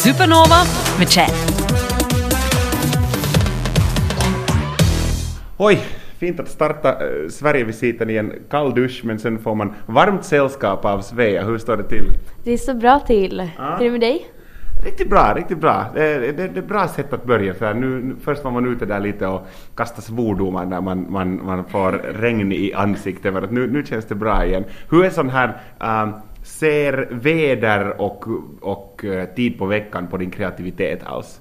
Supernova med Chad. Oj, fint att starta äh, Sverigevisiten i en kall dusch men sen får man varmt sällskap av Svea. Hur står det till? Det är så bra till. Ja. Hur är det med dig? Riktigt bra, riktigt bra. Det är, det, det är ett bra sätt att börja. Här, nu, nu, först var man ute där lite och kastade svordomar när man, man, man får regn i ansiktet. Men att nu, nu känns det bra igen. Hur är sån här, ähm, ser väder och, och äh, tid på veckan på din kreativitet alls?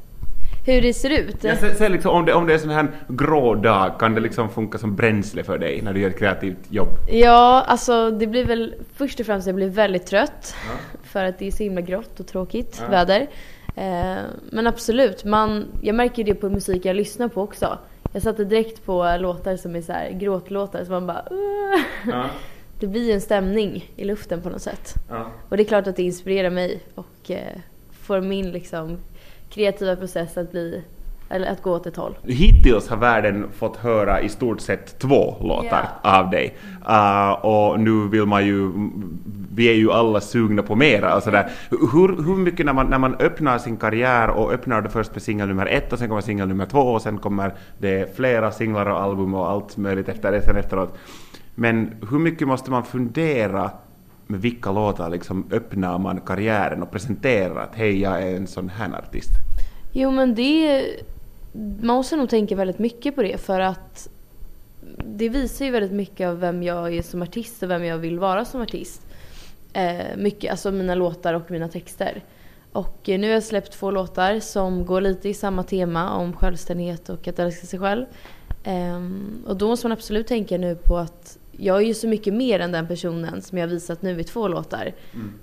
Hur det ser ut? Jag ser, ser liksom, om, det, om det är sån här grå dag, kan det liksom funka som bränsle för dig när du gör ett kreativt jobb? Ja, alltså det blir väl först och främst jag blir väldigt trött för att det är så himla grått och tråkigt Ja. väder. Eh, men absolut, man, jag märker det på musik jag lyssnar på också. Jag satte direkt på låtar som är så här gråtlåtar så man bara "Åh." Det blir en stämning i luften på något sätt. ja. Och det är klart att det inspirerar mig och eh, får min liksom kreativa process att bli, eller att gå åt ett håll. Hittills har världen fått höra i stort sett två låtar av dig. Uh, och nu vill man ju, vi är ju alla sugna på mera. Och sådär. Hur, hur mycket när man, när man öppnar sin karriär och öppnar det först med singel nummer ett och sen kommer singel nummer två och sen kommer det flera singlar och album och allt möjligt efter det sen efteråt. Men hur mycket måste man fundera med vilka låtar liksom öppnar man karriären och presenterar att hej jag är en sån här artist? Jo men det, man måste nog tänka väldigt mycket på det för att det visar ju väldigt mycket av vem jag är som artist och vem jag vill vara som artist. Eh, mycket, alltså mina låtar och mina texter. Och eh, nu har jag släppt två låtar som går lite i samma tema om självständighet och att älska sig själv. Ehm, och då måste man absolut tänka nu på att jag är ju så mycket mer än den personen som jag har visat nu i två låtar.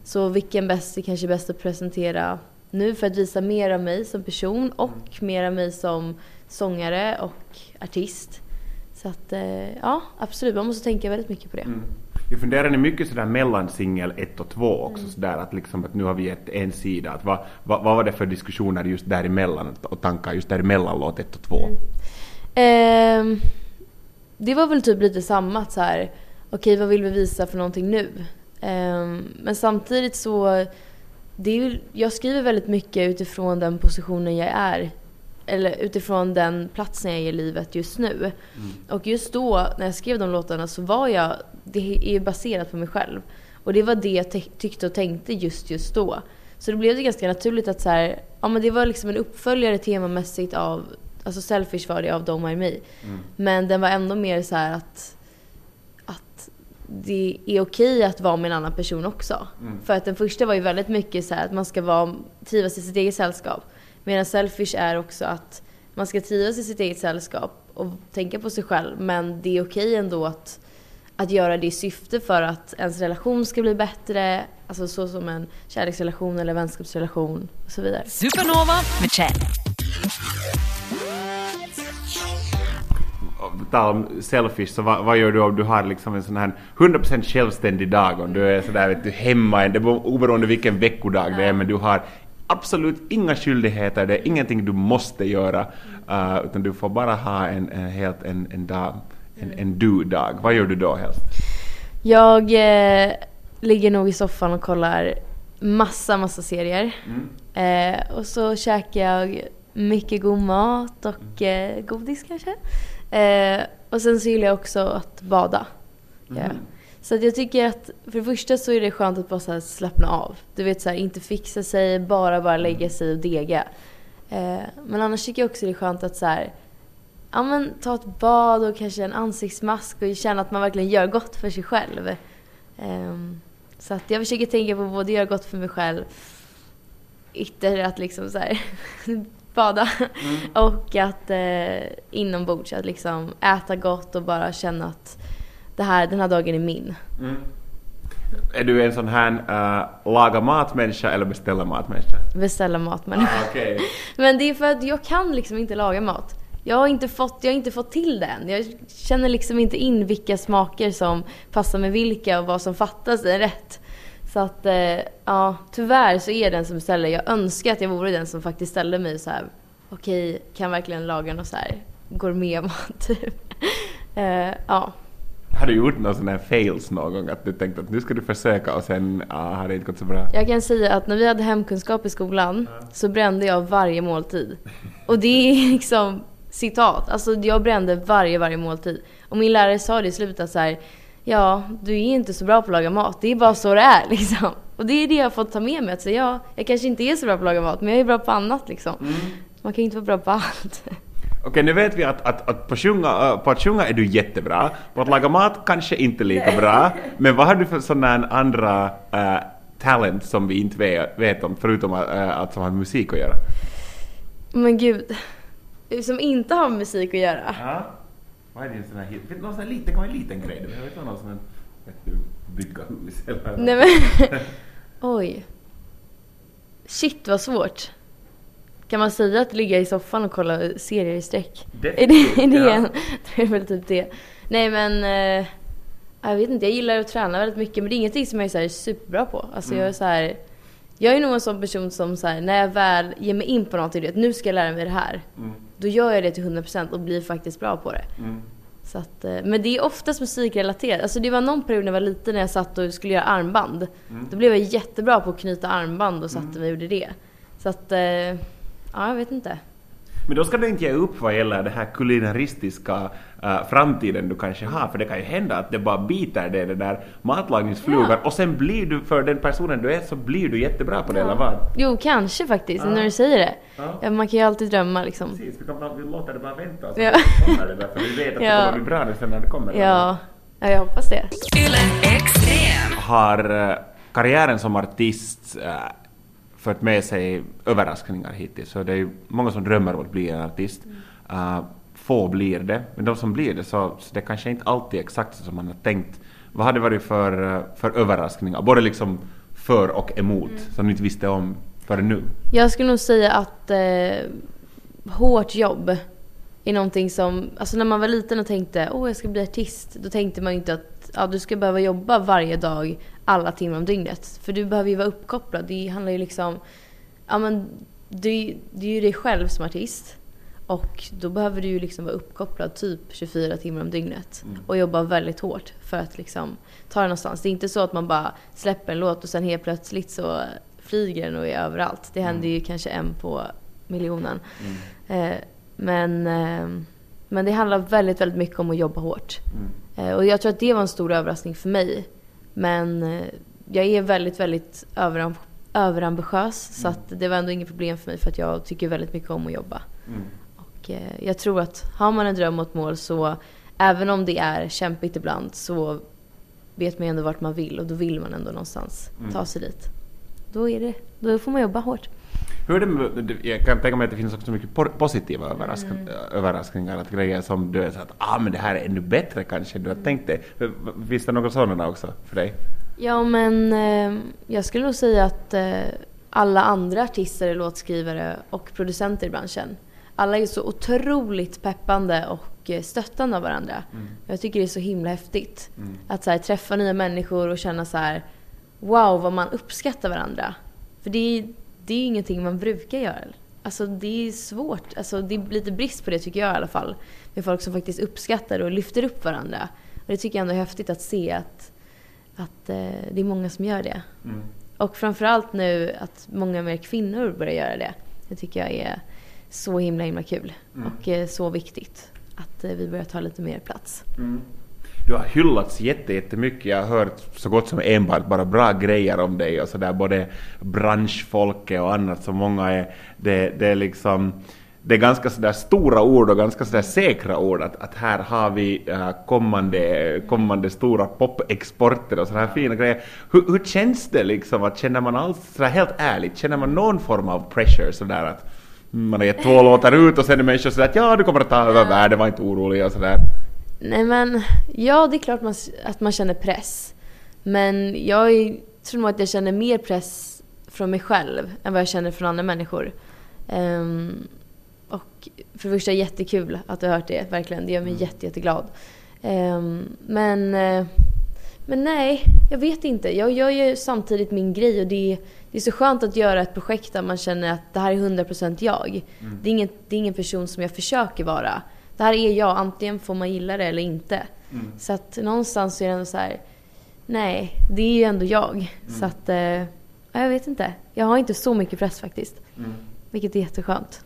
Så vilken bäst är kanske bäst att presentera nu för att visa mer av mig som person och mer av mig som sångare och artist. Så att eh, ja, absolut, man måste tänka väldigt mycket på det. Jag funderar ni mycket sådär mellan singel 1 och 2 också sådär att liksom att nu har vi gett en sida. Att vad, vad, vad var det för diskussioner just däremellan och tankar just däremellan låt 1 och 2? Ehm, det var väl typ lite samma att så här, okej vad vill vi visa för någonting nu? Ehm, men samtidigt så, det är ju, jag skriver väldigt mycket utifrån den positionen jag är. Eller utifrån den platsen jag är i livet just nu. Och just då, när jag skrev de låtarna så var jag, det är ju baserat på mig själv. Och det var det jag te- tyckte och tänkte just just då. Så det blev det ganska naturligt att så här, ja men det var liksom en uppföljare temamässigt av, alltså Selfish var det av Don't Mind Me. Men den var ändå mer så här att, att det är okej att vara med en annan person också. För att den första var ju väldigt mycket så här att man ska vara, trivas i sitt eget sällskap. Medan Selfish är också att man ska trivas i sitt eget sällskap och tänka på sig själv. Men det är okej ändå att, att göra det i syfte för att ens relation ska bli bättre. Alltså så som en kärleksrelation eller vänskapsrelation och så vidare. Supernova med Chad. Tal om selfish, så vad, vad gör du om du har liksom en sån här 100% självständig dag om du är sådär vet du, hemma, det beror oberoende vilken veckodag det är, men du har absolut inga skyldigheter, det är ingenting du måste göra, uh, utan du får bara ha en, en helt en, en dag, en, en du-dag. Vad gör du då helst? Jag eh, ligger nog i soffan och kollar massa, massa serier. Eh, och så käkar jag mycket god mat och eh, godis kanske. Eh, och sen så gillar jag också att bada. Ja. Så att jag tycker att för det första så är det skönt att bara så slappna av. Du vet så här, inte fixa sig, bara bara lägga sig och dega. Eh, men annars tycker jag också det är skönt att så här, ja, men, ta ett bad och kanske en ansiktsmask och känna att man verkligen gör gott för sig själv. Ehm, så att jag försöker tänka på både göra gott för mig själv, ytter att liksom så här, bada och att eh, inombords att liksom äta gott och bara känna att det här, den här dagen är min. Är du en sån här uh, laga matmänniska eller beställa matmänniska? Beställa mat men, Okej. men det är för att jag kan liksom inte laga mat. Jag har inte fått, jag har inte fått till den. Jag känner liksom inte in vilka smaker som passar med vilka och vad som fattas i rätt. Så att, eh, ja, tyvärr så är jag den som ställer. Jag önskar att jag vore den som faktiskt ställde mig så här. okej, kan verkligen laga något så här gourmetmat typ. Eh, ja. Har du gjort någon sån här fails någon gång? Att du tänkte att nu ska du försöka och sen ah, har det inte gått så bra? Jag kan säga att när vi hade hemkunskap i skolan så brände jag varje måltid. Och det är liksom citat. Alltså jag brände varje, varje måltid. Och min lärare sa det i slutet så här, ja, du är inte så bra på att laga mat. Det är bara så det är liksom. Och det är det jag har fått ta med mig. Att säga, ja, jag kanske inte är så bra på att laga mat, men jag är bra på annat liksom. Man kan ju inte vara bra på allt. Okej, nu vet vi att, att, att på, sjunga, äh, på att sjunga är du jättebra, på att laga mat kanske inte lika bra, men vad har du för sådana andra äh, talent som vi inte vet, vet om, förutom äh, att som har med musik att göra? Men gud. Som inte har med musik att göra. Ja. Vad är din sån här? Vet du, Någon sån här liten, kan vara en liten grej. Jag vet inte någon sån här, du, bygga hus eller... Nej men. Oj. Shit vad svårt. Kan man säga att ligga i soffan och kolla serier i sträck? Är det, är det, ja. det är väl typ det. Nej men. Eh, jag vet inte, jag gillar att träna väldigt mycket men det är ingenting som jag är så här superbra på. Alltså jag är så här. Jag är nog en sån person som så här, när jag väl ger mig in på någonting, du vet, nu ska jag lära mig det här. Då gör jag det till 100% och blir faktiskt bra på det. Så att, eh, men det är oftast musikrelaterat. Alltså det var någon period när jag var liten när jag satt och skulle göra armband. Då blev jag jättebra på att knyta armband och satte mig och gjorde det. Så att, eh, ja jag vet inte. Men då ska du inte ge upp vad gäller det här kulinaristiska äh, framtiden du kanske har, för det kan ju hända att det bara biter dig, det där matlagningsflugan, Ja. och sen blir du, för den personen du är, så blir du jättebra på det, eller vad? Jo, kanske faktiskt, när du säger det. Ja. Ja, man kan ju alltid drömma liksom. Precis, vi, kan bara, vi låter det bara vänta, så Ja. det kommer det där, för vi vet att Ja. det kommer bli bra nu sen när det kommer. Ja, ja jag hoppas det. Har äh, karriären som artist äh, fört med sig överraskningar hittills? Så det är många som drömmer om att bli en artist. Äh, få blir det, men de som blir det så, så det kanske inte alltid är exakt som man har tänkt. Vad har det varit för, äh, för överraskningar, både liksom för och emot, som ni inte visste om förrän nu? Jag skulle nog säga att eh, hårt jobb är någonting som, alltså när man var liten och tänkte åh jag ska bli artist, då tänkte man ju inte att ja, du ska behöva jobba varje dag alla timmar om dygnet. För du behöver ju vara uppkopplad. Det handlar ju liksom, ja men du, du är ju dig själv som artist. Och då behöver du ju liksom vara uppkopplad typ 24 timmar om dygnet. Och jobba väldigt hårt för att liksom ta det någonstans. Det är inte så att man bara släpper en låt och sen helt plötsligt så flyger den och är överallt. Det händer ju kanske en på miljonen. Eh, men, eh, men det handlar väldigt, väldigt mycket om att jobba hårt. Eh, och jag tror att det var en stor överraskning för mig. Men eh, jag är väldigt, väldigt överam- överambitiös. Så att det var ändå inget problem för mig för att jag tycker väldigt mycket om att jobba. Och eh, jag tror att har man en dröm och ett mål så även om det är kämpigt ibland så vet man ju ändå vart man vill och då vill man ändå någonstans ta sig dit. Då, är det, då får man jobba hårt. Hur är det med, jag kan tänka mig att det finns också mycket positiva överrask- Mm. överraskningar, att grejer som du är så att ah men det här är ännu bättre kanske du har tänkt det. Finns det några sådana också för dig? Ja men eh, jag skulle nog säga att eh, alla andra artister, låtskrivare och producenter i branschen. Alla är så otroligt peppande och eh, stöttande av varandra. Jag tycker det är så himla häftigt. Att så här, träffa nya människor och känna så här wow vad man uppskattar varandra. För det är, det är ingenting man brukar göra. Alltså det är svårt, alltså det är lite brist på det tycker jag i alla fall. Med folk som faktiskt uppskattar och lyfter upp varandra. Och det tycker jag ändå är häftigt att se att, att eh, det är många som gör det. Och framförallt nu att många mer kvinnor börjar göra det. Det tycker jag är så himla himla kul. Och eh, så viktigt att eh, vi börjar ta lite mer plats. Du har hyllats jätte, jättemycket. Jag har hört så gott som enbart bara bra grejer om dig och sådär, både branschfolket och annat så många är, det, det är liksom det är ganska sådär stora ord och ganska sådär säkra ord att, att här har vi äh, kommande, kommande stora popexporter och sådana här fina grejer. Hur, hur känns det liksom? Att känner man alls, sådär helt ärligt, känner man någon form av pressure sådär att mm, man har gett två låtar ut och sen är människor sådär att ja, du kommer att ta över världen, var inte orolig och sådär. Nej men, ja det är klart man, att man känner press. Men jag är, tror nog att jag känner mer press från mig själv än vad jag känner från andra människor. Ehm, och för det första jättekul att du har hört det, verkligen. Det gör mig jätte, jätteglad. Ehm, men, eh, men nej, jag vet inte. Jag gör ju samtidigt min grej och det är, det är så skönt att göra ett projekt där man känner att det här är 100% jag. Det, är ingen, det är ingen person som jag försöker vara. Det här är jag, antingen får man gilla det eller inte. Så att någonstans är det ändå så här, nej, det är ju ändå jag. Så att, eh, ja, jag vet inte. Jag har inte så mycket press faktiskt. Vilket är jätteskönt.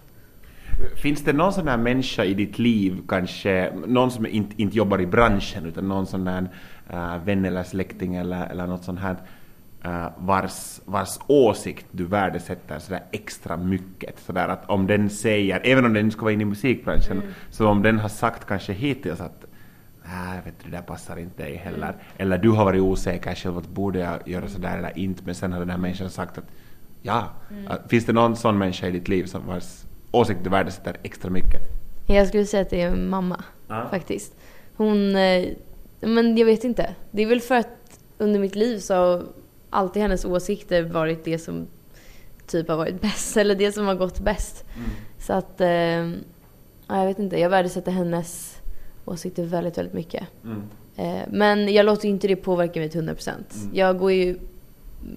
Finns det någon sån här människa i ditt liv, kanske någon som inte, inte jobbar i branschen, utan någon sån där uh, vän eller släkting eller, eller något sånt här, vars, vars åsikt du värdesätter sådär extra mycket? Sådär att om den säger, även om den inte ska vara inne i musikbranschen, så om den har sagt kanske hittills att Nej, vet du, det där passar inte dig heller. Eller du har varit osäker själv, att borde jag göra sådär eller inte, men sen har den här människan sagt att ja. Att, Finns det någon sån människa i ditt liv som vars åsikt du värdesätter extra mycket? Jag skulle säga att det är mamma, Ja. faktiskt. Hon, eh, men jag vet inte. Det är väl för att under mitt liv så alltid hennes åsikter varit det som typ har varit bäst, eller det som har gått bäst. Så att, eh, ja, jag vet inte. Jag värdesätter hennes åsikter väldigt, väldigt mycket. Eh, men jag låter inte det påverka mig till 100%. Jag går ju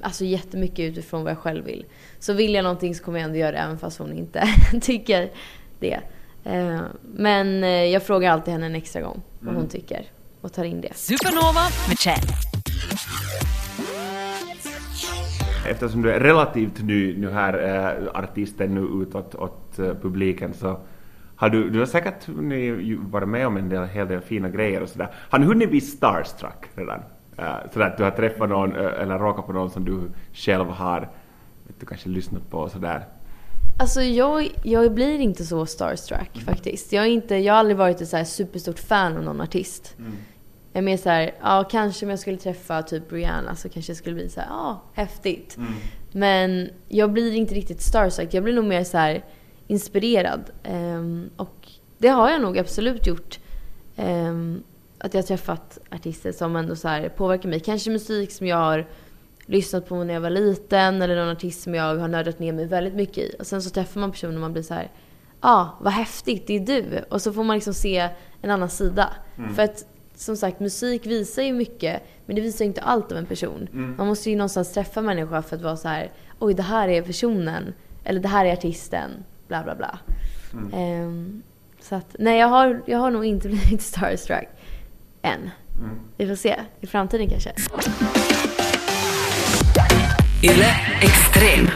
alltså jättemycket utifrån vad jag själv vill. Så vill jag någonting så kommer jag ändå göra det även fast hon inte tycker det. Eh, men eh, jag frågar alltid henne en extra gång vad hon tycker och tar in det. Supernova med Chad. Eftersom du är relativt ny nu här, äh, artisten nu utåt åt äh, publiken, så har du, du har säkert hunnit varit med om en del, hel del fina grejer och sådär. Har du hunnit bli starstruck redan? Äh, sådär att du har träffat någon eller råkat på någon som du själv har vet du, kanske lyssnat på och sådär? Alltså jag, jag blir inte så starstruck faktiskt. Jag, är inte, jag har aldrig varit ett så superstort fan av någon artist. Jag är mer så här, ja kanske om jag skulle träffa typ Rihanna så kanske jag skulle bli så här, ja häftigt. Men jag blir inte riktigt starstruck. Jag blir nog mer så här inspirerad. Ehm, och det har jag nog absolut gjort. Ehm, att jag har träffat artister som ändå så påverkar mig. Kanske musik som jag har lyssnat på när jag var liten eller någon artist som jag har nördat ner mig väldigt mycket i. Och sen så träffar man personen och man blir så här, ja ah, vad häftigt, det är du. Och så får man liksom se en annan sida. För att som sagt, musik visar ju mycket, men det visar ju inte allt av en person. Man måste ju någonstans träffa människor för att vara så här, oj det här är personen, eller det här är artisten, bla bla bla. Ehm, så att, nej jag har, jag har nog inte blivit starstruck än. Vi får se, i framtiden kanske. Yle Extrem.